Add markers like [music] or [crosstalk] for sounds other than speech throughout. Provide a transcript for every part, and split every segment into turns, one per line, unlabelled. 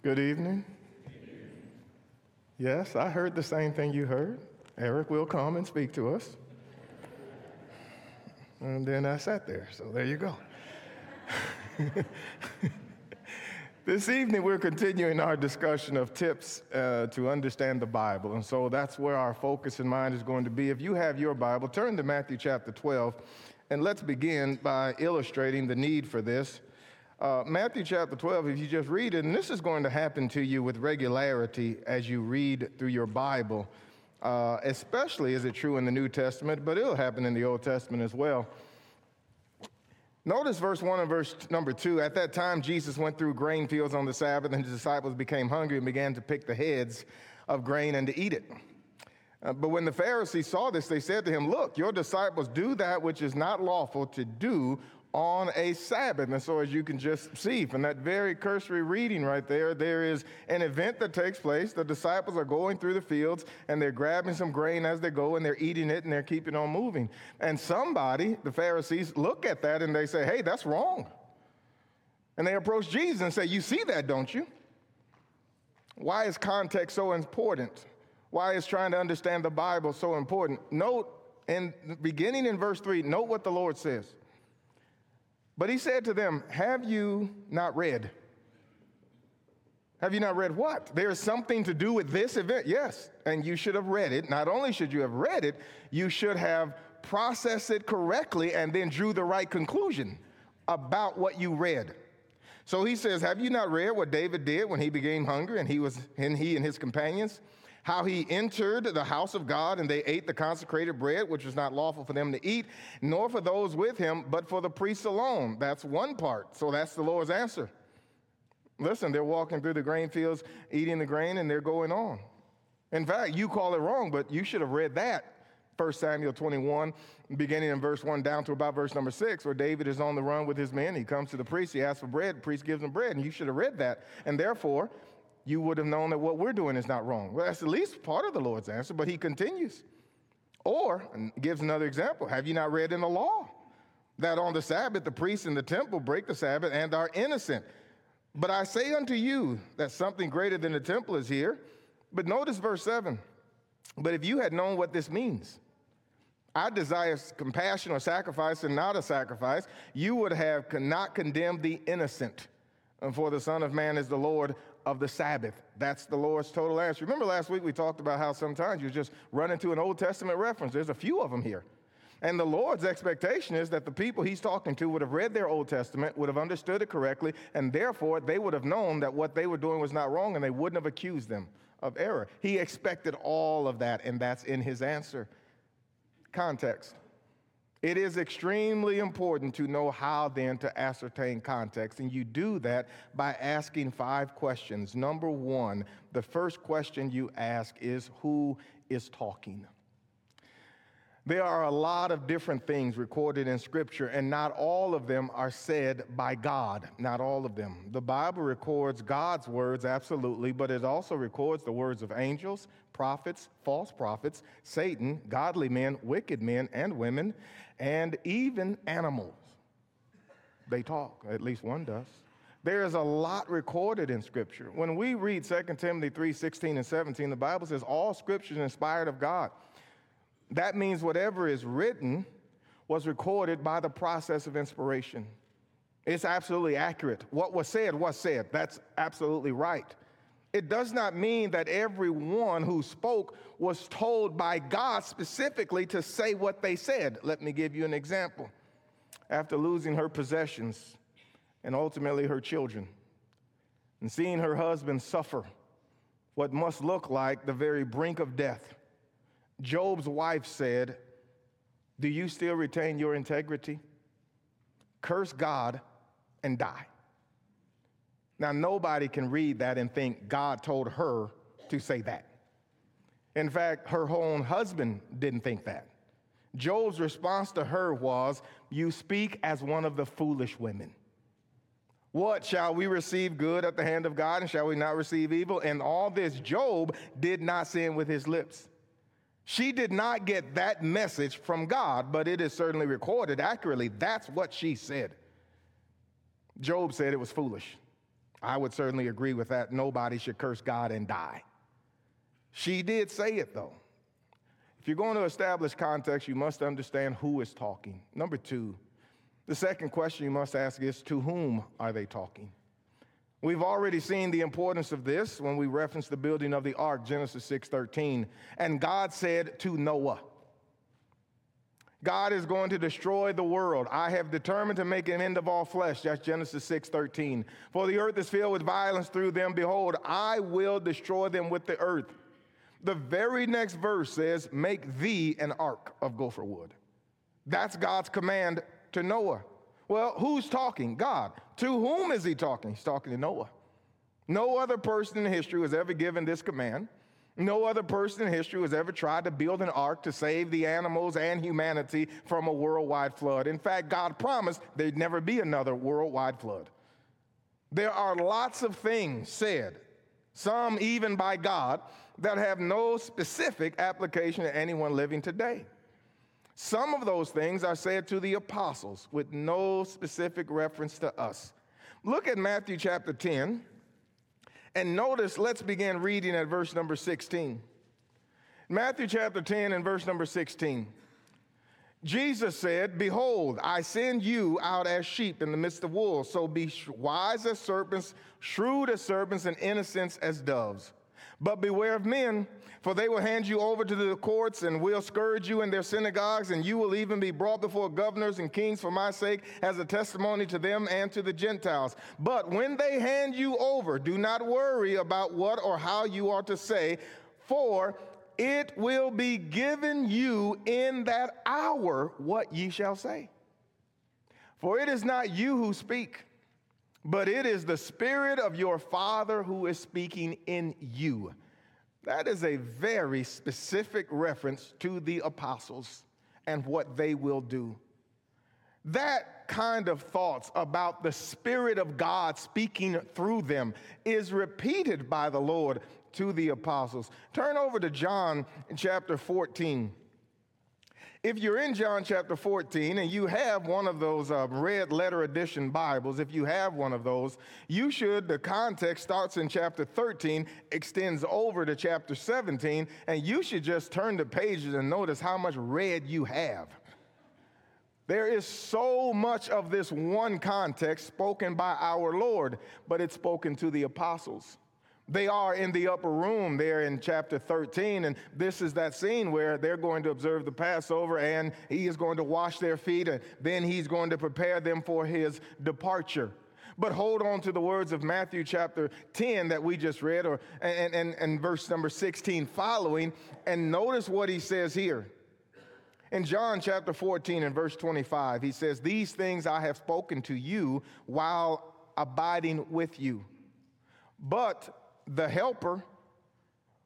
Good evening. Yes, I heard the same thing you heard. Eric will come and speak to us. And then I sat there, so there you go. [laughs] this evening, we're continuing our discussion of tips uh, to understand the Bible. And so that's where our focus and mind is going to be. If you have your Bible, turn to Matthew chapter 12, and let's begin by illustrating the need for this. Uh, Matthew chapter 12, if you just read it, and this is going to happen to you with regularity as you read through your Bible, uh, especially is it true in the New Testament, but it'll happen in the Old Testament as well. Notice verse 1 and verse number 2. At that time, Jesus went through grain fields on the Sabbath, and his disciples became hungry and began to pick the heads of grain and to eat it. Uh, but when the Pharisees saw this, they said to him, Look, your disciples do that which is not lawful to do on a Sabbath. And so, as you can just see from that very cursory reading right there, there is an event that takes place. The disciples are going through the fields and they're grabbing some grain as they go and they're eating it and they're keeping on moving. And somebody, the Pharisees, look at that and they say, hey, that's wrong. And they approach Jesus and say, You see that, don't you? Why is context so important? Why is trying to understand the Bible so important? Note in beginning in verse 3, note what the Lord says. But he said to them, Have you not read? Have you not read what? There is something to do with this event. Yes, and you should have read it. Not only should you have read it, you should have processed it correctly and then drew the right conclusion about what you read. So he says, Have you not read what David did when he became hungry and he was and he and his companions? How he entered the house of God and they ate the consecrated bread, which was not lawful for them to eat, nor for those with him, but for the priests alone. That's one part. So that's the Lord's answer. Listen, they're walking through the grain fields, eating the grain, and they're going on. In fact, you call it wrong, but you should have read that. 1 Samuel 21, beginning in verse 1 down to about verse number 6, where David is on the run with his men. He comes to the priest, he asks for bread, the priest gives him bread, and you should have read that. And therefore, you would have known that what we're doing is not wrong. Well, that's at least part of the Lord's answer, but he continues. Or gives another example Have you not read in the law that on the Sabbath the priests in the temple break the Sabbath and are innocent? But I say unto you that something greater than the temple is here. But notice verse 7. But if you had known what this means, I desire compassion or sacrifice and not a sacrifice, you would have not condemned the innocent. And for the Son of Man is the Lord of the Sabbath. That's the Lord's total answer. Remember last week we talked about how sometimes you just run into an Old Testament reference. There's a few of them here. And the Lord's expectation is that the people he's talking to would have read their Old Testament, would have understood it correctly, and therefore they would have known that what they were doing was not wrong and they wouldn't have accused them of error. He expected all of that, and that's in his answer. Context. It is extremely important to know how then to ascertain context, and you do that by asking five questions. Number one, the first question you ask is Who is talking? There are a lot of different things recorded in Scripture, and not all of them are said by God. Not all of them. The Bible records God's words, absolutely, but it also records the words of angels, prophets, false prophets, Satan, godly men, wicked men and women, and even animals. They talk, at least one does. There is a lot recorded in Scripture. When we read 2 Timothy 3 16 and 17, the Bible says all Scripture is inspired of God. That means whatever is written was recorded by the process of inspiration. It's absolutely accurate. What was said was said. That's absolutely right. It does not mean that everyone who spoke was told by God specifically to say what they said. Let me give you an example. After losing her possessions and ultimately her children, and seeing her husband suffer what must look like the very brink of death, Job's wife said, Do you still retain your integrity? Curse God and die. Now, nobody can read that and think God told her to say that. In fact, her own husband didn't think that. Job's response to her was, You speak as one of the foolish women. What shall we receive good at the hand of God, and shall we not receive evil? And all this, Job did not sin with his lips. She did not get that message from God, but it is certainly recorded accurately. That's what she said. Job said it was foolish. I would certainly agree with that. Nobody should curse God and die. She did say it though. If you're going to establish context, you must understand who is talking. Number two, the second question you must ask is to whom are they talking? We've already seen the importance of this when we reference the building of the ark, Genesis 6:13. And God said to Noah, God is going to destroy the world. I have determined to make an end of all flesh. That's Genesis 6:13. For the earth is filled with violence through them. Behold, I will destroy them with the earth. The very next verse says, Make thee an ark of gopher wood. That's God's command to Noah. Well, who's talking? God. To whom is he talking? He's talking to Noah. No other person in history was ever given this command. No other person in history has ever tried to build an ark to save the animals and humanity from a worldwide flood. In fact, God promised there'd never be another worldwide flood. There are lots of things said, some even by God, that have no specific application to anyone living today. Some of those things are said to the apostles with no specific reference to us. Look at Matthew chapter 10 and notice, let's begin reading at verse number 16. Matthew chapter 10 and verse number 16. Jesus said, Behold, I send you out as sheep in the midst of wolves. So be wise as serpents, shrewd as serpents, and innocent as doves. But beware of men, for they will hand you over to the courts and will scourge you in their synagogues, and you will even be brought before governors and kings for my sake as a testimony to them and to the Gentiles. But when they hand you over, do not worry about what or how you are to say, for it will be given you in that hour what ye shall say. For it is not you who speak but it is the Spirit of your Father who is speaking in you. That is a very specific reference to the apostles and what they will do. That kind of thoughts about the Spirit of God speaking through them is repeated by the Lord to the apostles. Turn over to John chapter 14. If you're in John chapter 14 and you have one of those uh, red letter edition Bibles, if you have one of those, you should, the context starts in chapter 13, extends over to chapter 17, and you should just turn the pages and notice how much red you have. There is so much of this one context spoken by our Lord, but it's spoken to the apostles. They are in the upper room there in chapter 13, and this is that scene where they're going to observe the Passover and he is going to wash their feet, and then he's going to prepare them for his departure. But hold on to the words of Matthew chapter 10 that we just read, or and, and, and verse number 16 following, and notice what he says here. In John chapter 14 and verse 25, he says, These things I have spoken to you while abiding with you. But the helper,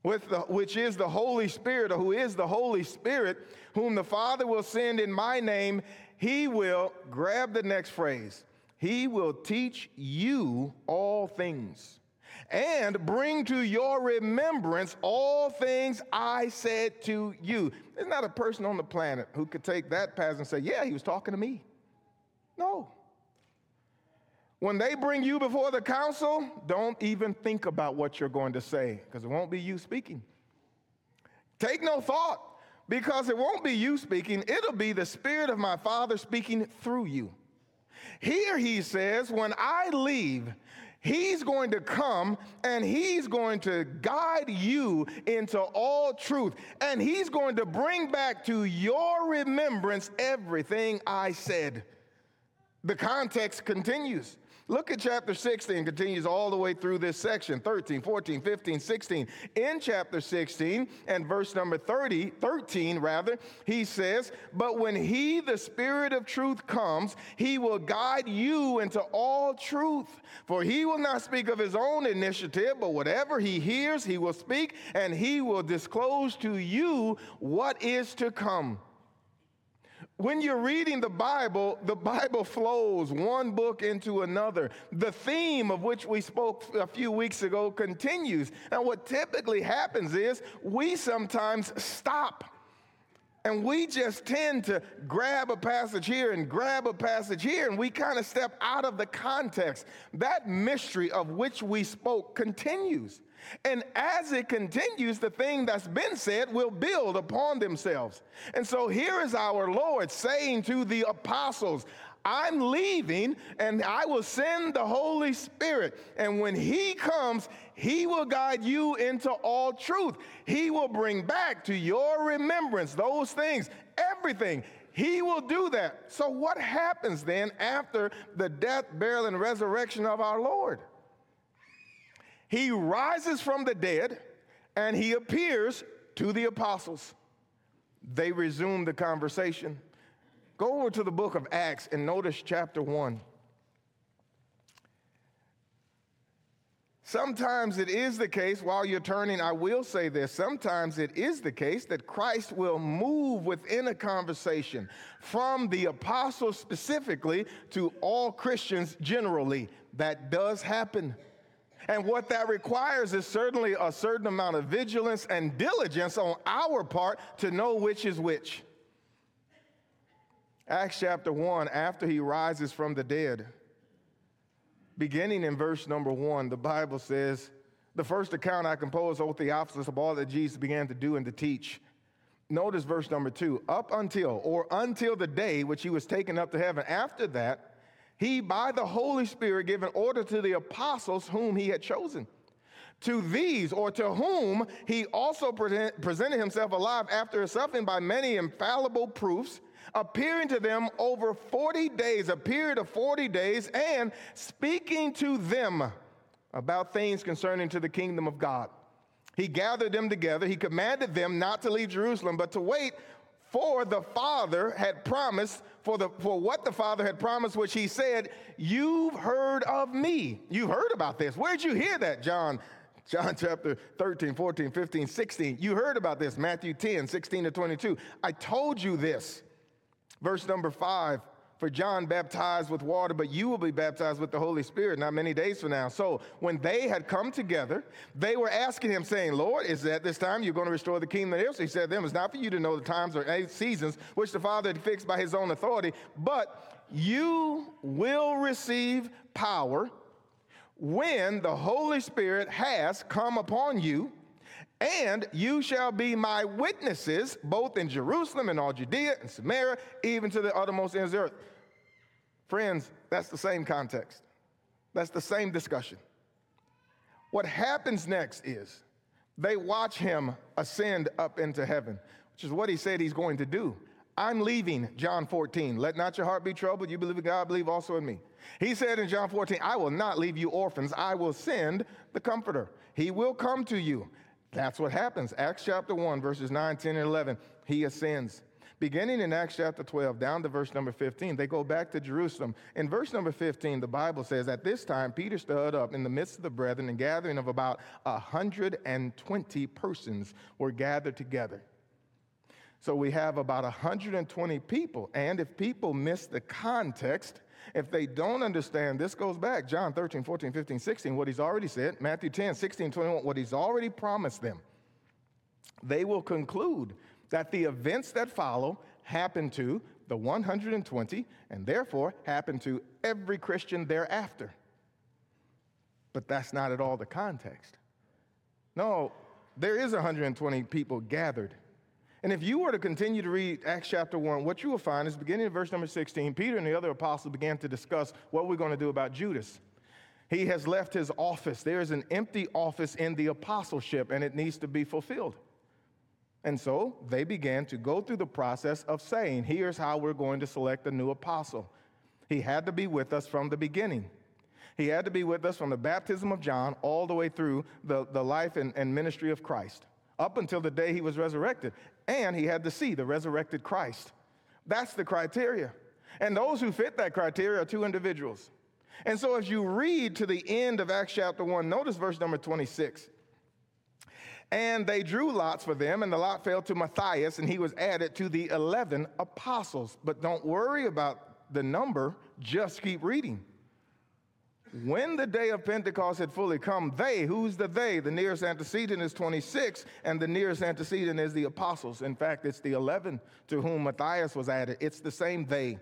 with the, which is the Holy Spirit, or who is the Holy Spirit, whom the Father will send in my name, he will, grab the next phrase, he will teach you all things and bring to your remembrance all things I said to you. There's not a person on the planet who could take that passage and say, Yeah, he was talking to me. No. When they bring you before the council, don't even think about what you're going to say because it won't be you speaking. Take no thought because it won't be you speaking, it'll be the Spirit of my Father speaking through you. Here he says, when I leave, He's going to come and he's going to guide you into all truth. And he's going to bring back to your remembrance everything I said. The context continues. Look at chapter 16, continues all the way through this section 13, 14, 15, 16. In chapter 16 and verse number 30, 13 rather, he says, But when he, the Spirit of truth, comes, he will guide you into all truth. For he will not speak of his own initiative, but whatever he hears, he will speak, and he will disclose to you what is to come when you're reading the Bible, the Bible flows one book into another. The theme of which we spoke a few weeks ago continues. And what typically happens is we sometimes stop And we just tend to grab a passage here and grab a passage here, and we kind of step out of the context. That mystery of which we spoke continues. And as it continues, the thing that's been said will build upon themselves. And so here is our Lord saying to the apostles, I'm leaving and I will send the Holy Spirit. And when He comes, He will guide you into all truth. He will bring back to your remembrance those things, everything. He will do that. So, what happens then after the death, burial, and resurrection of our Lord? He rises from the dead and he appears to the apostles. They resume the conversation. Go over to the book of Acts and notice chapter 1. Sometimes it is the case, while you're turning, I will say this. Sometimes it is the case that Christ will move within a conversation from the apostles specifically to all Christians generally. That does happen. And what that requires is certainly a certain amount of vigilance and diligence on our part to know which is which. Acts chapter 1, after he rises from the dead, beginning in verse number 1, the Bible says, The first account I compose, O Theophilus, of all that Jesus began to do and to teach. Notice verse number 2 up until, or until the day which he was taken up to heaven. After that, he, by the Holy Spirit, gave an order to the apostles whom he had chosen. To these, or to whom he also present, presented himself alive after suffering by many infallible proofs appearing to them over 40 days, a period of 40 days, and speaking to them about things concerning to the kingdom of God. He gathered them together. He commanded them not to leave Jerusalem, but to wait for the Father had promised, for, the, for what the Father had promised, which he said, You've heard of me. You've heard about this. Where'd you hear that, John? John chapter 13, 14, 15, 16. You heard about this, Matthew 10, 16 to 22. I told you this. Verse number five for John baptized with water, but you will be baptized with the Holy Spirit not many days from now. So when they had come together, they were asking him, saying, Lord, is that this time you're going to restore the kingdom of Israel? He said to them, It's not for you to know the times or seasons which the Father had fixed by his own authority, but you will receive power when the Holy Spirit has come upon you and you shall be my witnesses both in Jerusalem and all Judea and Samaria, even to the uttermost ends of the earth. Friends, that's the same context. That's the same discussion. What happens next is they watch him ascend up into heaven, which is what he said he's going to do. I'm leaving, John 14. Let not your heart be troubled. You believe in God, believe also in me. He said in John 14, I will not leave you orphans. I will send the Comforter. He will come to you. That's what happens. Acts chapter 1, verses 9, 10, and 11. He ascends. Beginning in Acts chapter 12, down to verse number 15, they go back to Jerusalem. In verse number 15, the Bible says, At this time, Peter stood up in the midst of the brethren, and gathering of about 120 persons were gathered together. So we have about 120 people. And if people miss the context, if they don't understand, this goes back John 13, 14, 15, 16, what he's already said, Matthew 10, 16, 21, what he's already promised them. They will conclude that the events that follow happen to the 120 and therefore happen to every Christian thereafter. But that's not at all the context. No, there is 120 people gathered and if you were to continue to read Acts chapter 1, what you will find is beginning in verse number 16, Peter and the other apostles began to discuss what we're going to do about Judas. He has left his office. There is an empty office in the apostleship, and it needs to be fulfilled. And so they began to go through the process of saying, here's how we're going to select a new apostle. He had to be with us from the beginning. He had to be with us from the baptism of John all the way through the, the life and, and ministry of Christ, up until the day he was resurrected and he had to see the resurrected Christ. That's the criteria. And those who fit that criteria are two individuals. And so as you read to the end of Acts chapter 1, notice verse number 26. And they drew lots for them, and the lot fell to Matthias, and he was added to the 11 apostles. But don't worry about the number, just keep reading. When the day of Pentecost had fully come, they, who's the they? The nearest antecedent is 26, and the nearest antecedent is the apostles. In fact, it's the 11 to whom Matthias was added. It's the same they.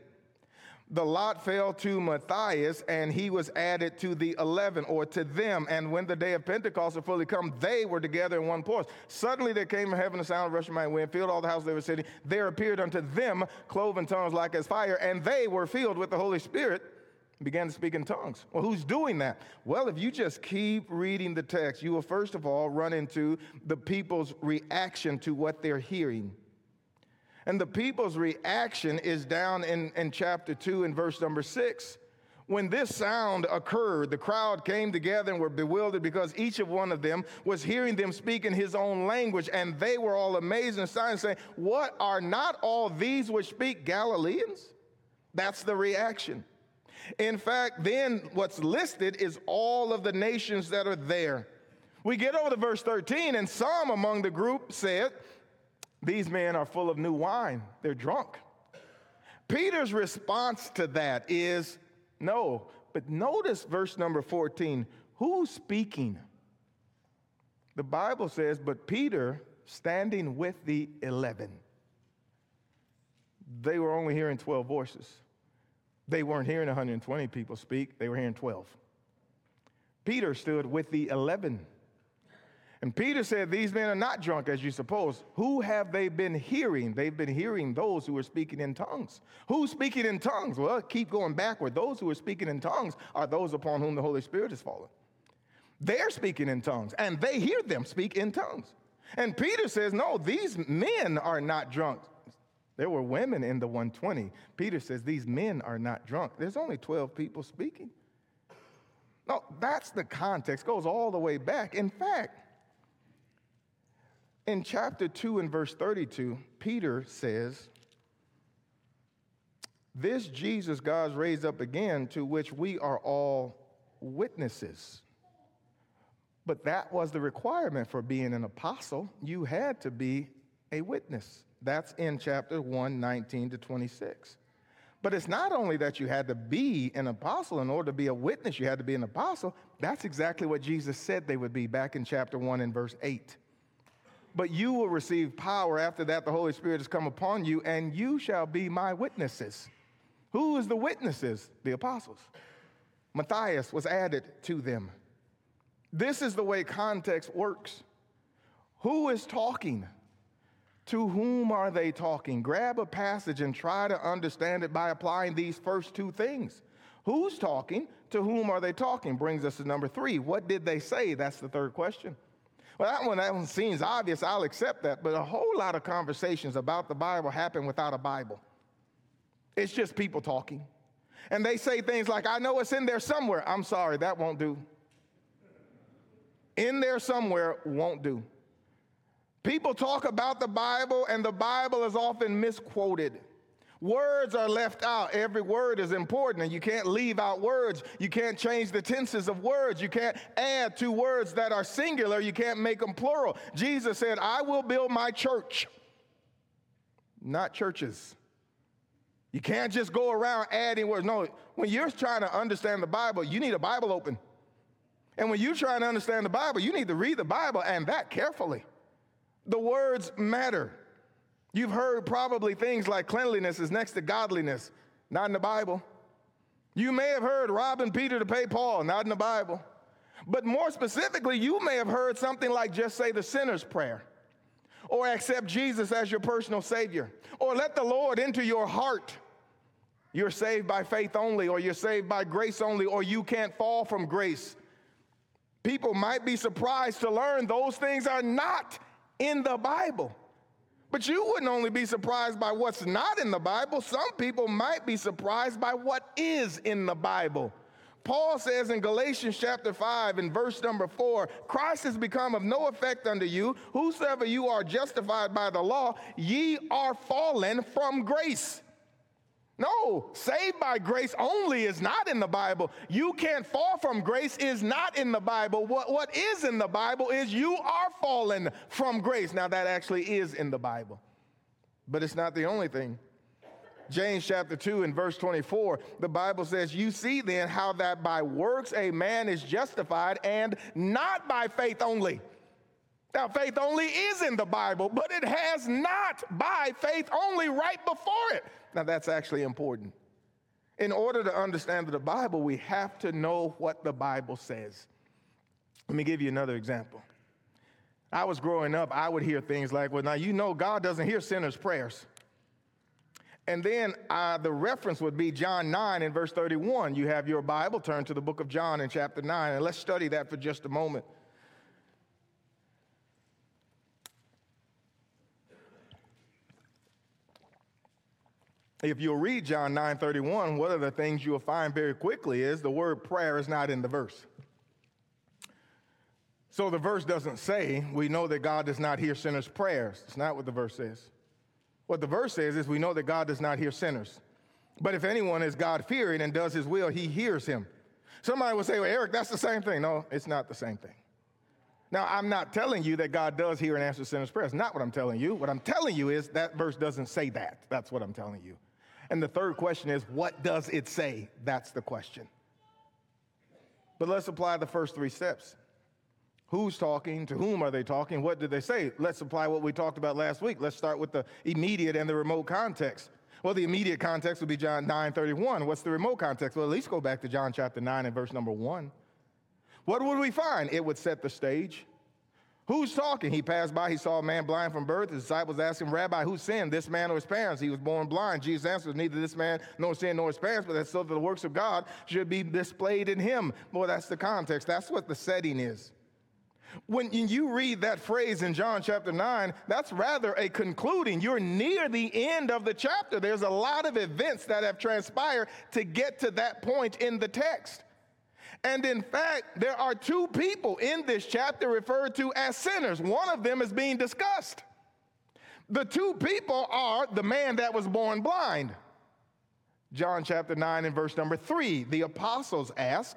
The lot fell to Matthias, and he was added to the 11 or to them. And when the day of Pentecost had fully come, they were together in one place. Suddenly there came from heaven a sound of rushing mighty wind, filled all the house they were sitting. There appeared unto them cloven tongues like as fire, and they were filled with the Holy Spirit began to speak in tongues. Well, who's doing that? Well, if you just keep reading the text, you will first of all run into the people's reaction to what they're hearing. And the people's reaction is down in, in chapter 2 and verse number 6. When this sound occurred, the crowd came together and were bewildered because each of one of them was hearing them speak in his own language, and they were all amazed and silent, saying, What are not all these which speak Galileans? That's the reaction. In fact, then what's listed is all of the nations that are there. We get over to verse 13, and some among the group said, These men are full of new wine, they're drunk. Peter's response to that is no. But notice verse number 14 who's speaking? The Bible says, But Peter standing with the 11. They were only hearing 12 voices. They weren't hearing 120 people speak, they were hearing 12. Peter stood with the 11. And Peter said, These men are not drunk as you suppose. Who have they been hearing? They've been hearing those who are speaking in tongues. Who's speaking in tongues? Well, keep going backward. Those who are speaking in tongues are those upon whom the Holy Spirit has fallen. They're speaking in tongues, and they hear them speak in tongues. And Peter says, No, these men are not drunk. There were women in the 120. Peter says these men are not drunk. There's only 12 people speaking. No, that's the context, goes all the way back. In fact, in chapter 2 and verse 32, Peter says, This Jesus God's raised up again, to which we are all witnesses. But that was the requirement for being an apostle. You had to be a witness. That's in chapter 1, 19 to 26. But it's not only that you had to be an apostle in order to be a witness, you had to be an apostle. That's exactly what Jesus said they would be back in chapter 1 and verse 8. But you will receive power after that the Holy Spirit has come upon you, and you shall be my witnesses. Who is the witnesses? The apostles. Matthias was added to them. This is the way context works. Who is talking? To whom are they talking? Grab a passage and try to understand it by applying these first two things. Who's talking? To whom are they talking? Brings us to number three. What did they say? That's the third question. Well, that one, that one seems obvious. I'll accept that. But a whole lot of conversations about the Bible happen without a Bible. It's just people talking. And they say things like, I know it's in there somewhere. I'm sorry, that won't do. In there somewhere won't do. People talk about the Bible, and the Bible is often misquoted. Words are left out. Every word is important, and you can't leave out words. You can't change the tenses of words. You can't add two words that are singular. You can't make them plural. Jesus said, I will build my church, not churches. You can't just go around adding words. No, when you're trying to understand the Bible, you need a Bible open. And when you're trying to understand the Bible, you need to read the Bible and that carefully. The words matter. You've heard probably things like cleanliness is next to godliness, not in the Bible. You may have heard robbing Peter to pay Paul, not in the Bible. But more specifically, you may have heard something like just say the sinner's prayer, or accept Jesus as your personal Savior, or let the Lord into your heart. You're saved by faith only, or you're saved by grace only, or you can't fall from grace. People might be surprised to learn those things are not in the Bible. But you wouldn't only be surprised by what's not in the Bible, some people might be surprised by what is in the Bible. Paul says in Galatians chapter 5 and verse number 4 Christ has become of no effect unto you. Whosoever you are justified by the law, ye are fallen from grace. No, saved by grace only is not in the Bible. You can't fall from grace is not in the Bible. What, what is in the Bible is you are fallen from grace. Now, that actually is in the Bible, but it's not the only thing. James chapter 2 and verse 24, the Bible says, You see then how that by works a man is justified and not by faith only. Now, faith only is in the Bible, but it has not by faith only right before it. Now, that's actually important. In order to understand the Bible, we have to know what the Bible says. Let me give you another example. I was growing up, I would hear things like, well, now you know God doesn't hear sinners' prayers. And then uh, the reference would be John 9 and verse 31. You have your Bible, turn to the book of John in chapter 9, and let's study that for just a moment. If you'll read John 9:31, one of the things you'll find very quickly is the word prayer is not in the verse. So the verse doesn't say, we know that God does not hear sinners' prayers. It's not what the verse says. What the verse says is, we know that God does not hear sinners. But if anyone is God fearing and does his will, he hears him. Somebody will say, well, Eric, that's the same thing. No, it's not the same thing. Now, I'm not telling you that God does hear and answer sinners' prayers. Not what I'm telling you. What I'm telling you is that verse doesn't say that. That's what I'm telling you. And the third question is, what does it say? That's the question. But let's apply the first three steps. Who's talking? To whom are they talking? What did they say? Let's apply what we talked about last week. Let's start with the immediate and the remote context. Well, the immediate context would be John 9 31. What's the remote context? Well, at least go back to John chapter 9 and verse number 1. What would we find? It would set the stage. Who's talking? He passed by, he saw a man blind from birth. His disciples asked him, Rabbi, who sinned, this man or his parents? He was born blind. Jesus answered, Neither this man nor sin nor his parents, but that so that the works of God should be displayed in him. Boy, that's the context. That's what the setting is. When you read that phrase in John chapter 9, that's rather a concluding. You're near the end of the chapter. There's a lot of events that have transpired to get to that point in the text. And in fact, there are two people in this chapter referred to as sinners. One of them is being discussed. The two people are the man that was born blind. John chapter 9 and verse number 3, the apostles ask,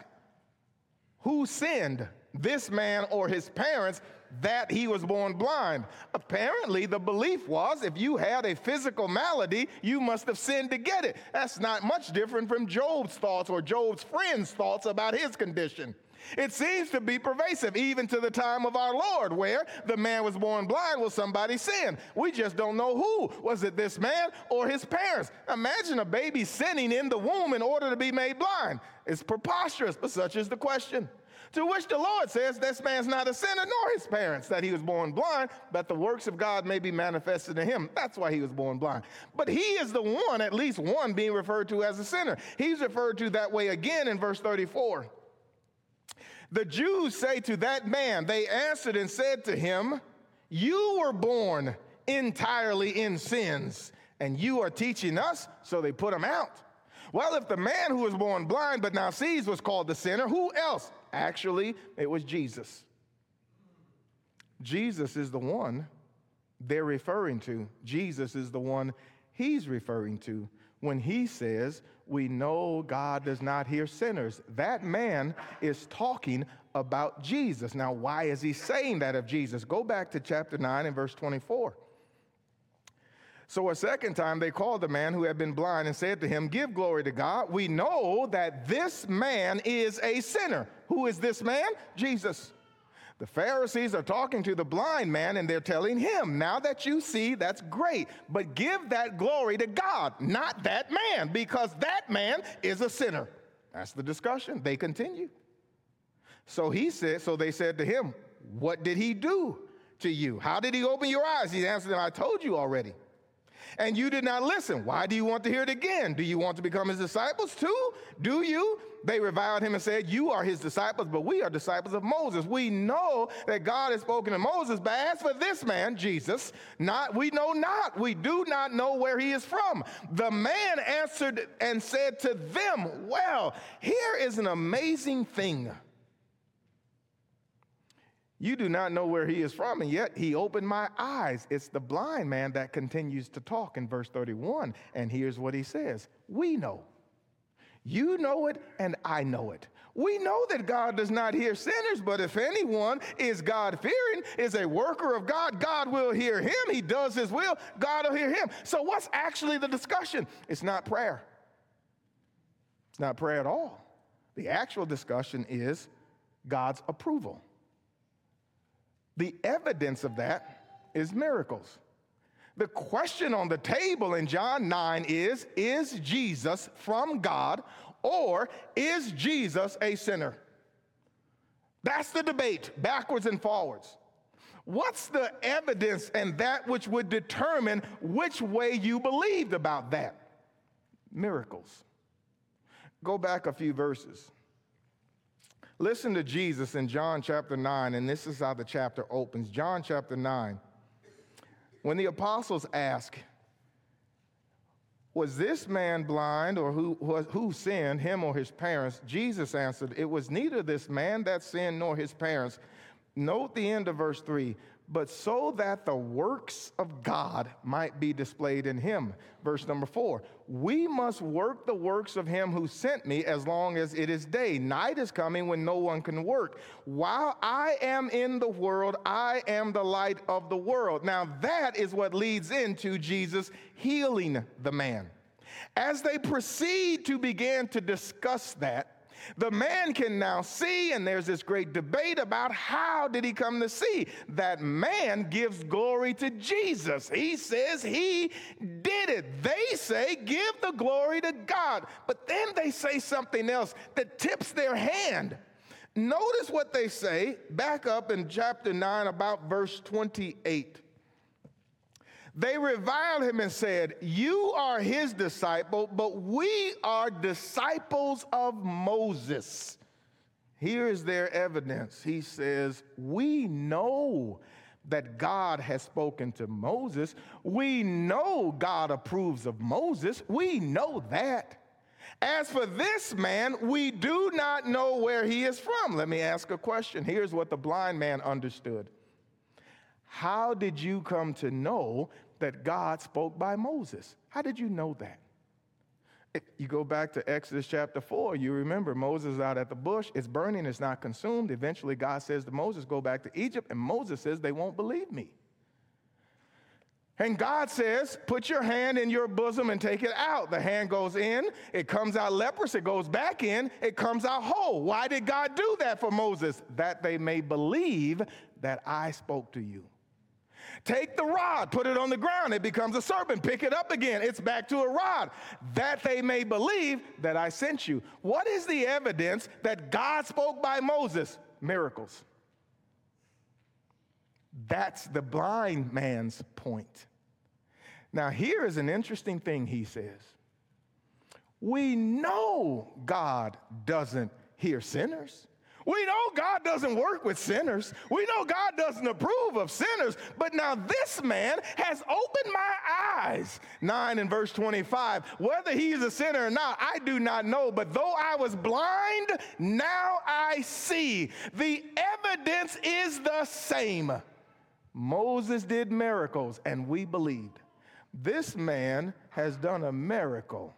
Who sinned? This man or his parents that he was born blind. Apparently, the belief was if you had a physical malady, you must have sinned to get it. That's not much different from Job's thoughts or Job's friends' thoughts about his condition. It seems to be pervasive even to the time of our Lord, where the man was born blind. Well, somebody sinned. We just don't know who. Was it this man or his parents? Imagine a baby sinning in the womb in order to be made blind. It's preposterous, but such is the question. To which the Lord says, This man's not a sinner, nor his parents, that he was born blind, but the works of God may be manifested in him. That's why he was born blind. But he is the one, at least one, being referred to as a sinner. He's referred to that way again in verse 34. The Jews say to that man, They answered and said to him, You were born entirely in sins, and you are teaching us. So they put him out. Well, if the man who was born blind but now sees was called the sinner, who else? Actually, it was Jesus. Jesus is the one they're referring to. Jesus is the one he's referring to when he says, We know God does not hear sinners. That man is talking about Jesus. Now, why is he saying that of Jesus? Go back to chapter 9 and verse 24. So a second time they called the man who had been blind and said to him, Give glory to God. We know that this man is a sinner. Who is this man? Jesus. The Pharisees are talking to the blind man and they're telling him, Now that you see, that's great, but give that glory to God, not that man, because that man is a sinner. That's the discussion. They continue. So he said, so they said to him, What did he do to you? How did he open your eyes? He answered them, I told you already and you did not listen. Why do you want to hear it again? Do you want to become his disciples too? Do you? They reviled him and said, You are his disciples, but we are disciples of Moses. We know that God has spoken to Moses, but as for this man, Jesus, not we know not. We do not know where he is from. The man answered and said to them, Well, here is an amazing thing. You do not know where he is from, and yet he opened my eyes. It's the blind man that continues to talk in verse 31. And here's what he says We know. You know it, and I know it. We know that God does not hear sinners, but if anyone is God fearing, is a worker of God, God will hear him. He does his will, God will hear him. So, what's actually the discussion? It's not prayer. It's not prayer at all. The actual discussion is God's approval. The evidence of that is miracles. The question on the table in John 9 is Is Jesus from God or is Jesus a sinner? That's the debate, backwards and forwards. What's the evidence and that which would determine which way you believed about that? Miracles. Go back a few verses. Listen to Jesus in John chapter 9, and this is how the chapter opens. John chapter 9. When the apostles ask, Was this man blind, or who, who sinned, him or his parents? Jesus answered, It was neither this man that sinned nor his parents. Note the end of verse 3 but so that the works of God might be displayed in him. Verse number four, we must work the works of him who sent me as long as it is day. Night is coming when no one can work. While I am in the world, I am the light of the world. Now, that is what leads into Jesus healing the man. As they proceed to begin to discuss that, the man can now see, and there's this great debate about how did he come to see. That man gives glory to Jesus. He says he did it. They say, give the glory to God. But then they say something else that tips their hand. Notice what they say back up in chapter 9, about verse 28. They reviled him and said, You are his disciple, but we are disciples of Moses. Here is their evidence. He says, We know that God has spoken to Moses. We know God approves of Moses. We know that. As for this man, we do not know where he is from. Let me ask a question. Here's what the blind man understood. How did you come to know that God spoke by Moses. How did you know that? You go back to Exodus chapter 4, you remember Moses out at the bush, it's burning, it's not consumed. Eventually, God says to Moses, Go back to Egypt, and Moses says, They won't believe me. And God says, Put your hand in your bosom and take it out. The hand goes in, it comes out leprous, it goes back in, it comes out whole. Why did God do that for Moses? That they may believe that I spoke to you. Take the rod, put it on the ground, it becomes a serpent. Pick it up again, it's back to a rod, that they may believe that I sent you. What is the evidence that God spoke by Moses? Miracles. That's the blind man's point. Now, here is an interesting thing he says. We know God doesn't hear sinners. We know God doesn't work with sinners. We know God doesn't approve of sinners. But now this man has opened my eyes. 9 and verse 25. Whether he's a sinner or not, I do not know. But though I was blind, now I see. The evidence is the same. Moses did miracles, and we believed. This man has done a miracle,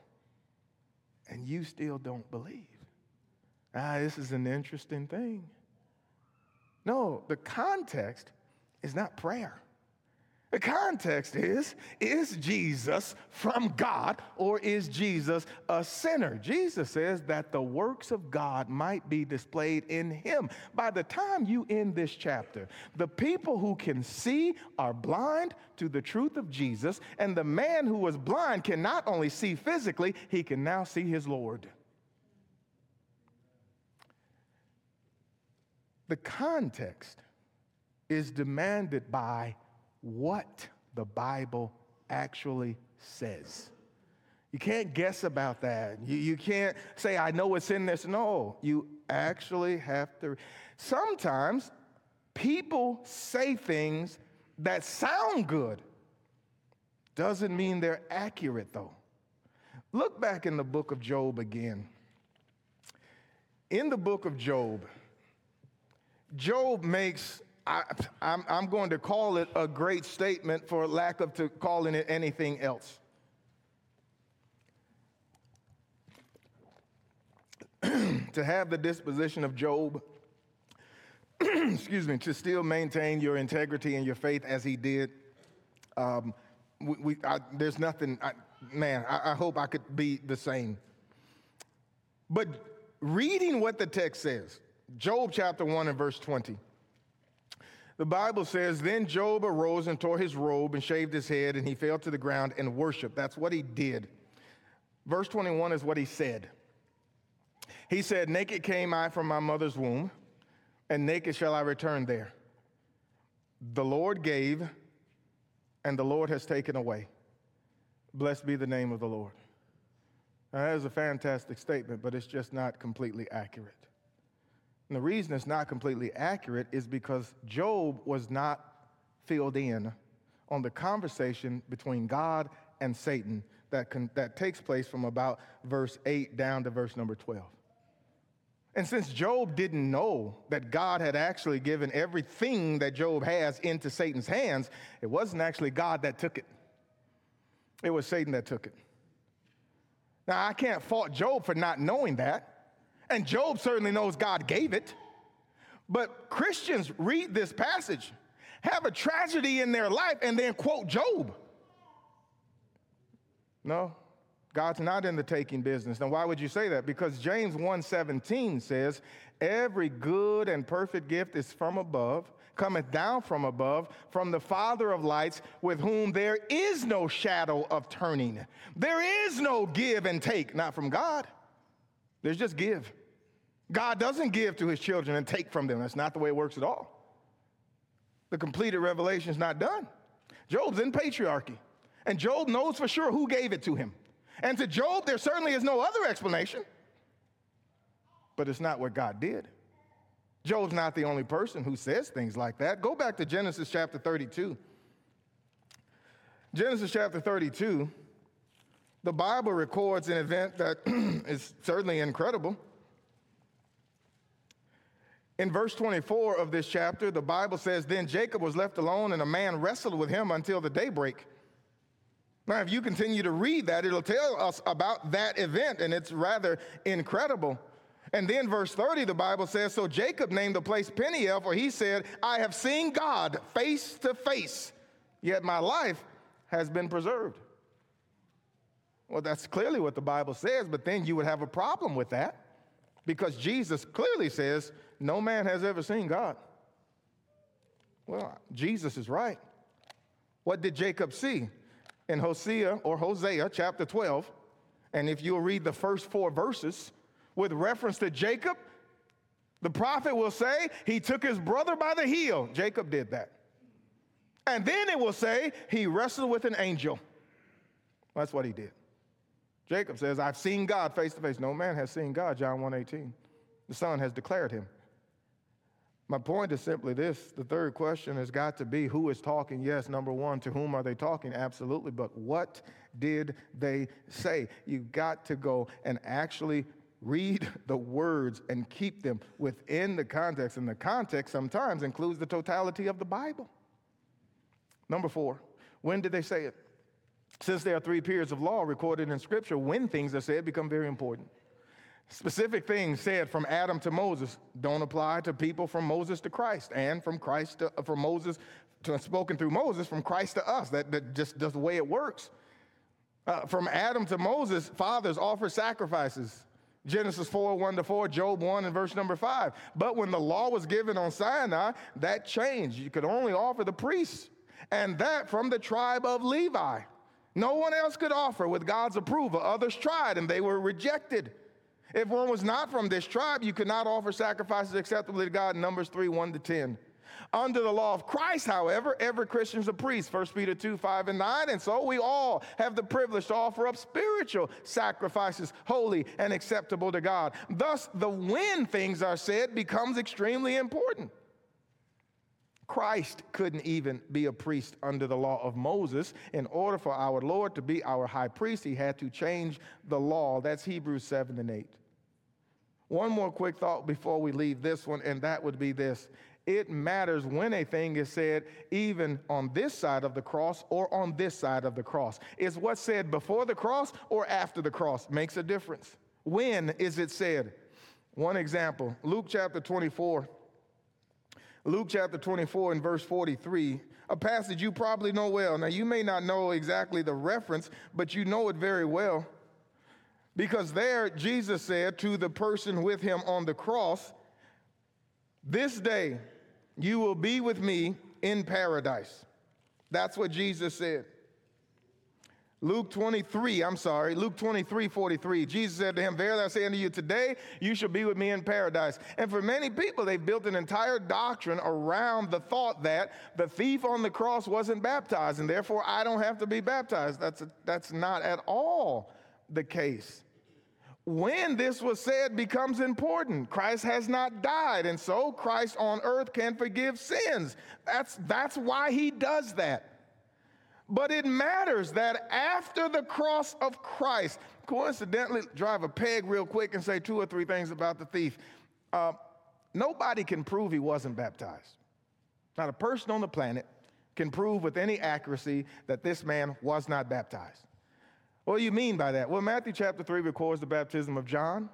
and you still don't believe. Ah, this is an interesting thing. No, the context is not prayer. The context is is Jesus from God or is Jesus a sinner? Jesus says that the works of God might be displayed in him. By the time you end this chapter, the people who can see are blind to the truth of Jesus, and the man who was blind can not only see physically, he can now see his Lord. The context is demanded by what the Bible actually says. You can't guess about that. You, you can't say, I know it's in this. No, you actually have to. Sometimes people say things that sound good, doesn't mean they're accurate, though. Look back in the book of Job again. In the book of Job, Job makes, I, am going to call it a great statement for lack of to calling it anything else. [clears throat] to have the disposition of Job, [clears throat] excuse me, to still maintain your integrity and your faith as he did, um, we, we I, there's nothing, I, man, I, I hope I could be the same. But reading what the text says, Job chapter 1 and verse 20. The Bible says, Then Job arose and tore his robe and shaved his head, and he fell to the ground and worshiped. That's what he did. Verse 21 is what he said. He said, Naked came I from my mother's womb, and naked shall I return there. The Lord gave, and the Lord has taken away. Blessed be the name of the Lord. Now, that is a fantastic statement, but it's just not completely accurate. And the reason it's not completely accurate is because Job was not filled in on the conversation between God and Satan that, can, that takes place from about verse 8 down to verse number 12. And since Job didn't know that God had actually given everything that Job has into Satan's hands, it wasn't actually God that took it, it was Satan that took it. Now, I can't fault Job for not knowing that. And Job certainly knows God gave it. But Christians read this passage, have a tragedy in their life, and then quote Job. No, God's not in the taking business. Now, why would you say that? Because James 1:17 says, "Every good and perfect gift is from above, cometh down from above, from the Father of lights, with whom there is no shadow of turning. There is no give and take, not from God. There's just give. God doesn't give to his children and take from them. That's not the way it works at all. The completed revelation is not done. Job's in patriarchy, and Job knows for sure who gave it to him. And to Job, there certainly is no other explanation, but it's not what God did. Job's not the only person who says things like that. Go back to Genesis chapter 32. Genesis chapter 32, the Bible records an event that [clears throat] is certainly incredible. In verse 24 of this chapter, the Bible says, Then Jacob was left alone, and a man wrestled with him until the daybreak. Now, if you continue to read that, it'll tell us about that event, and it's rather incredible. And then, verse 30, the Bible says, So Jacob named the place Peniel, for he said, I have seen God face to face, yet my life has been preserved. Well, that's clearly what the Bible says, but then you would have a problem with that because Jesus clearly says, No man has ever seen God. Well, Jesus is right. What did Jacob see? In Hosea or Hosea chapter 12, and if you'll read the first four verses with reference to Jacob, the prophet will say he took his brother by the heel. Jacob did that. And then it will say he wrestled with an angel. That's what he did. Jacob says, I've seen God face to face. No man has seen God, John 1:18. The Son has declared him. My point is simply this the third question has got to be who is talking? Yes, number one, to whom are they talking? Absolutely. But what did they say? You've got to go and actually read the words and keep them within the context. And the context sometimes includes the totality of the Bible. Number four, when did they say it? Since there are three periods of law recorded in Scripture, when things are said become very important. Specific things said from Adam to Moses don't apply to people from Moses to Christ, and from Christ to, from Moses to spoken through Moses from Christ to us. That, that just does the way it works. Uh, from Adam to Moses, fathers offer sacrifices. Genesis 4, 1 to 4, Job 1 and verse number 5. But when the law was given on Sinai, that changed. You could only offer the priests, and that from the tribe of Levi. No one else could offer with God's approval. Others tried and they were rejected. If one was not from this tribe, you could not offer sacrifices acceptably to God. Numbers 3 1 to 10. Under the law of Christ, however, every Christian is a priest, 1 Peter 2 5 and 9. And so we all have the privilege to offer up spiritual sacrifices, holy and acceptable to God. Thus, the when things are said becomes extremely important. Christ couldn't even be a priest under the law of Moses. In order for our Lord to be our high priest, he had to change the law. That's Hebrews 7 and 8. One more quick thought before we leave this one, and that would be this. It matters when a thing is said, even on this side of the cross or on this side of the cross. Is what's said before the cross or after the cross makes a difference. When is it said? One example Luke chapter 24. Luke chapter 24 and verse 43, a passage you probably know well. Now, you may not know exactly the reference, but you know it very well. Because there, Jesus said to the person with him on the cross, This day you will be with me in paradise. That's what Jesus said. Luke 23, I'm sorry, Luke 23, 43. Jesus said to him, Verily I say unto you, today you shall be with me in paradise. And for many people, they've built an entire doctrine around the thought that the thief on the cross wasn't baptized, and therefore I don't have to be baptized. That's, a, that's not at all the case. When this was said becomes important. Christ has not died, and so Christ on earth can forgive sins. That's, that's why he does that. But it matters that after the cross of Christ, coincidentally, drive a peg real quick and say two or three things about the thief. Uh, nobody can prove he wasn't baptized. Not a person on the planet can prove with any accuracy that this man was not baptized. What do you mean by that? Well, Matthew chapter 3 records the baptism of John.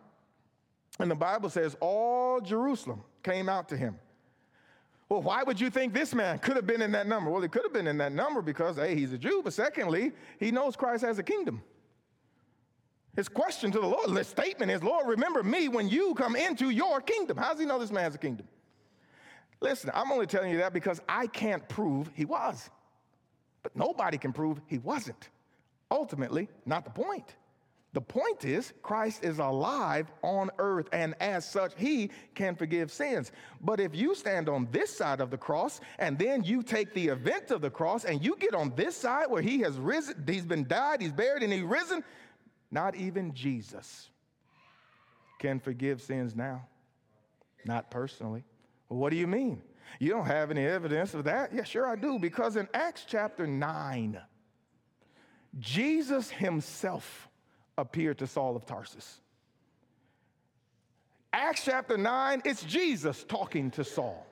And the Bible says all Jerusalem came out to him. Well, why would you think this man could have been in that number? Well, he could have been in that number because, A, he's a Jew, but secondly, he knows Christ has a kingdom. His question to the Lord, his statement is, Lord, remember me when you come into your kingdom. How does he know this man has a kingdom? Listen, I'm only telling you that because I can't prove he was. But nobody can prove he wasn't. Ultimately, not the point. The point is, Christ is alive on earth, and as such, he can forgive sins. But if you stand on this side of the cross, and then you take the event of the cross, and you get on this side where he has risen, he's been died, he's buried, and he's risen, not even Jesus can forgive sins now. Not personally. Well, what do you mean? You don't have any evidence of that? Yeah, sure I do, because in Acts chapter 9, Jesus himself appeared to Saul of Tarsus. Acts chapter 9, it's Jesus talking to Saul.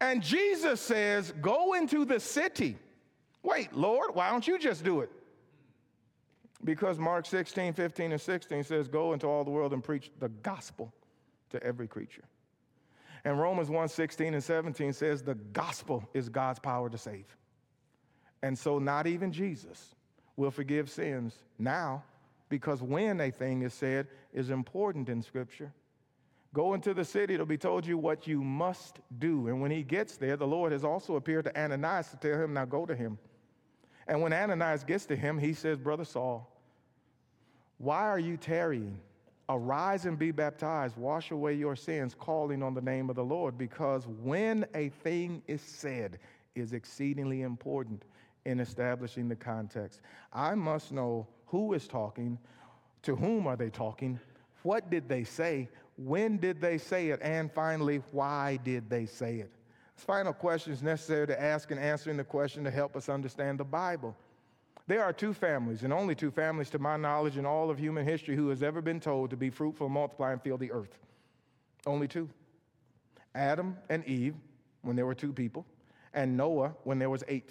And Jesus says, Go into the city. Wait, Lord, why don't you just do it? Because Mark 16, 15, and 16 says, Go into all the world and preach the gospel to every creature. And Romans 1, 16 and 17 says, The gospel is God's power to save. And so, not even Jesus will forgive sins now because when a thing is said is important in Scripture. Go into the city, it'll be told you what you must do. And when he gets there, the Lord has also appeared to Ananias to tell him, Now go to him. And when Ananias gets to him, he says, Brother Saul, why are you tarrying? Arise and be baptized, wash away your sins, calling on the name of the Lord, because when a thing is said is exceedingly important in establishing the context. I must know who is talking, to whom are they talking, what did they say, when did they say it, and finally, why did they say it? This final question is necessary to ask and answering the question to help us understand the Bible. There are two families, and only two families to my knowledge in all of human history, who has ever been told to be fruitful, multiply, and fill the earth. Only two. Adam and Eve, when there were two people, and Noah, when there was eight.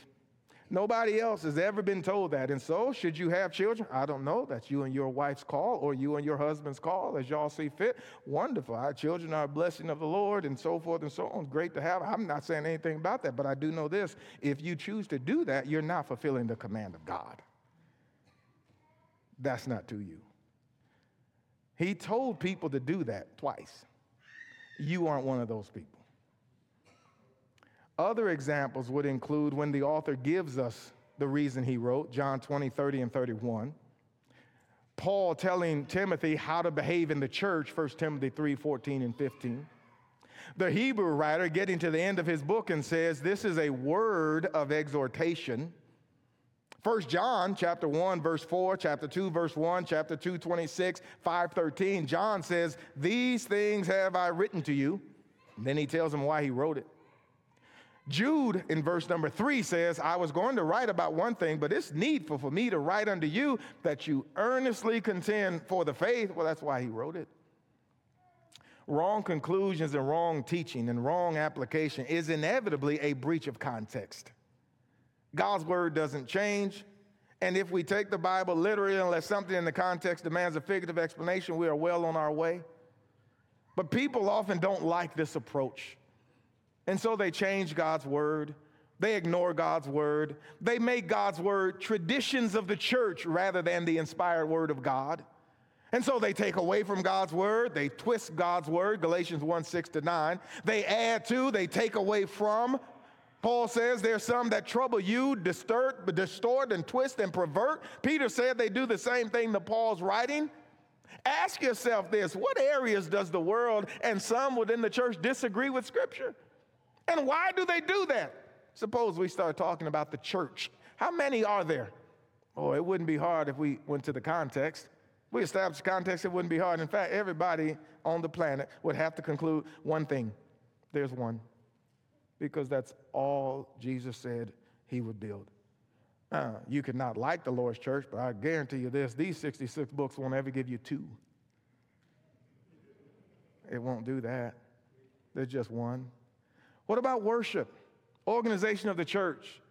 Nobody else has ever been told that. And so, should you have children? I don't know. That's you and your wife's call or you and your husband's call as y'all see fit. Wonderful. Our children are a blessing of the Lord and so forth and so on. Great to have. I'm not saying anything about that, but I do know this. If you choose to do that, you're not fulfilling the command of God. That's not to you. He told people to do that twice. You aren't one of those people. Other examples would include when the author gives us the reason he wrote, John 20, 30, and 31. Paul telling Timothy how to behave in the church, 1 Timothy 3, 14, and 15. The Hebrew writer getting to the end of his book and says, This is a word of exhortation. 1 John chapter 1 verse 4, chapter 2 verse 1, chapter 2 26, 513. John says, "These things have I written to you." And then he tells him why he wrote it. Jude in verse number three says, I was going to write about one thing, but it's needful for me to write unto you that you earnestly contend for the faith. Well, that's why he wrote it. Wrong conclusions and wrong teaching and wrong application is inevitably a breach of context. God's word doesn't change. And if we take the Bible literally, unless something in the context demands a figurative explanation, we are well on our way. But people often don't like this approach. And so they change God's word. They ignore God's word. They make God's word traditions of the church rather than the inspired word of God. And so they take away from God's word, they twist God's word, Galatians 1 6 to 9. They add to, they take away from. Paul says there's some that trouble you, distort, distort and twist and pervert. Peter said they do the same thing that Paul's writing. Ask yourself this what areas does the world and some within the church disagree with Scripture? And why do they do that? Suppose we start talking about the church. How many are there? Oh, it wouldn't be hard if we went to the context. We established context, it wouldn't be hard. In fact, everybody on the planet would have to conclude one thing there's one. Because that's all Jesus said he would build. Uh, you could not like the Lord's church, but I guarantee you this these 66 books won't ever give you two. It won't do that. There's just one. What about worship? Organization of the church.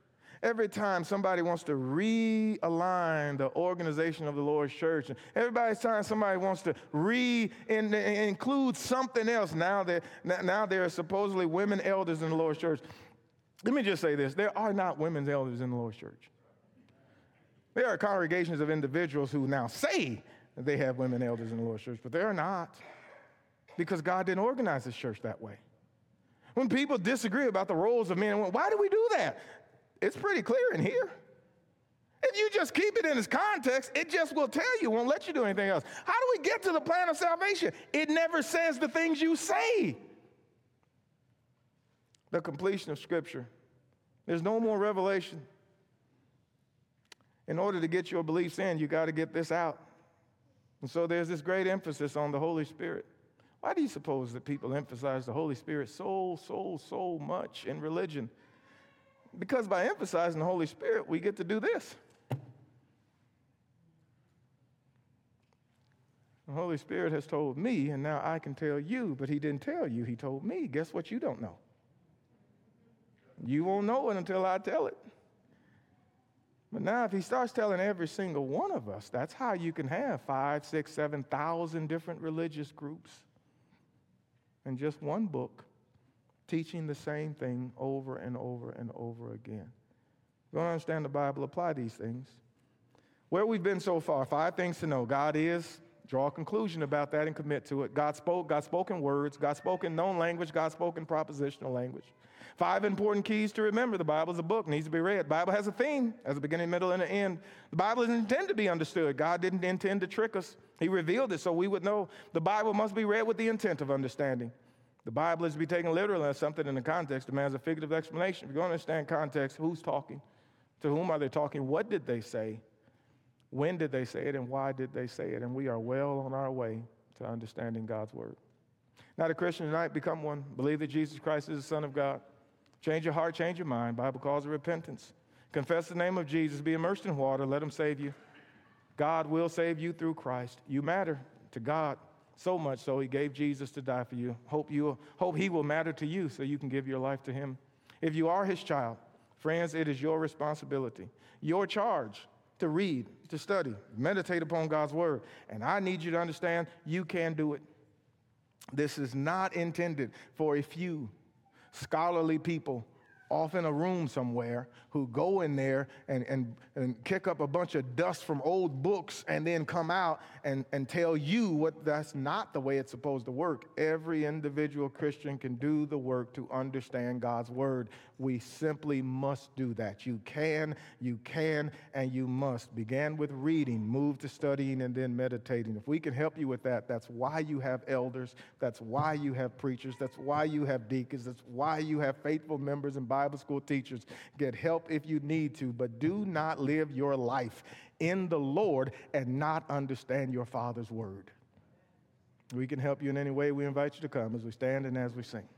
Every time somebody wants to realign the organization of the Lord's church, and every time somebody wants to re-include something else, now there, now there are supposedly women elders in the Lord's church. Let me just say this there are not women's elders in the Lord's church. There are congregations of individuals who now say they have women elders in the Lord's church, but they are not because God didn't organize this church that way. When people disagree about the roles of men and women, why do we do that? It's pretty clear in here. If you just keep it in its context, it just will tell you, won't let you do anything else. How do we get to the plan of salvation? It never says the things you say. The completion of Scripture. There's no more revelation. In order to get your beliefs in, you got to get this out. And so there's this great emphasis on the Holy Spirit. Why do you suppose that people emphasize the Holy Spirit so, so, so much in religion? Because by emphasizing the Holy Spirit, we get to do this. The Holy Spirit has told me, and now I can tell you, but He didn't tell you, He told me. Guess what you don't know? You won't know it until I tell it. But now, if He starts telling every single one of us, that's how you can have five, six, seven thousand different religious groups in just one book, teaching the same thing over and over and over again. You don't understand the Bible, apply these things. Where we've been so far, five things to know. God is, draw a conclusion about that and commit to it. God spoke, God spoken words, God spoken known language, God spoken propositional language. Five important keys to remember. The Bible is a book, needs to be read. The Bible has a theme, has a beginning, middle, and an end. The Bible is intended to be understood. God didn't intend to trick us. He revealed it so we would know the Bible must be read with the intent of understanding. The Bible is to be taken literally as something in the context demands a figurative explanation. If you don't understand context, who's talking? To whom are they talking? What did they say? When did they say it? And why did they say it? And we are well on our way to understanding God's word. Now, the Christian tonight, become one. Believe that Jesus Christ is the Son of God. Change your heart, change your mind. Bible calls it repentance. Confess the name of Jesus, be immersed in water, let him save you. God will save you through Christ. You matter to God so much so he gave Jesus to die for you. Hope you hope he will matter to you so you can give your life to him. If you are his child, friends, it is your responsibility, your charge to read, to study, meditate upon God's word. And I need you to understand you can do it. This is not intended for a few scholarly people off in a room somewhere who go in there and, and, and kick up a bunch of dust from old books and then come out and, and tell you what that's not the way it's supposed to work. Every individual Christian can do the work to understand God's word. We simply must do that. You can, you can, and you must. Begin with reading, move to studying, and then meditating. If we can help you with that, that's why you have elders, that's why you have preachers, that's why you have deacons, that's why you have faithful members and Bible Bible school teachers. Get help if you need to, but do not live your life in the Lord and not understand your Father's word. We can help you in any way. We invite you to come as we stand and as we sing.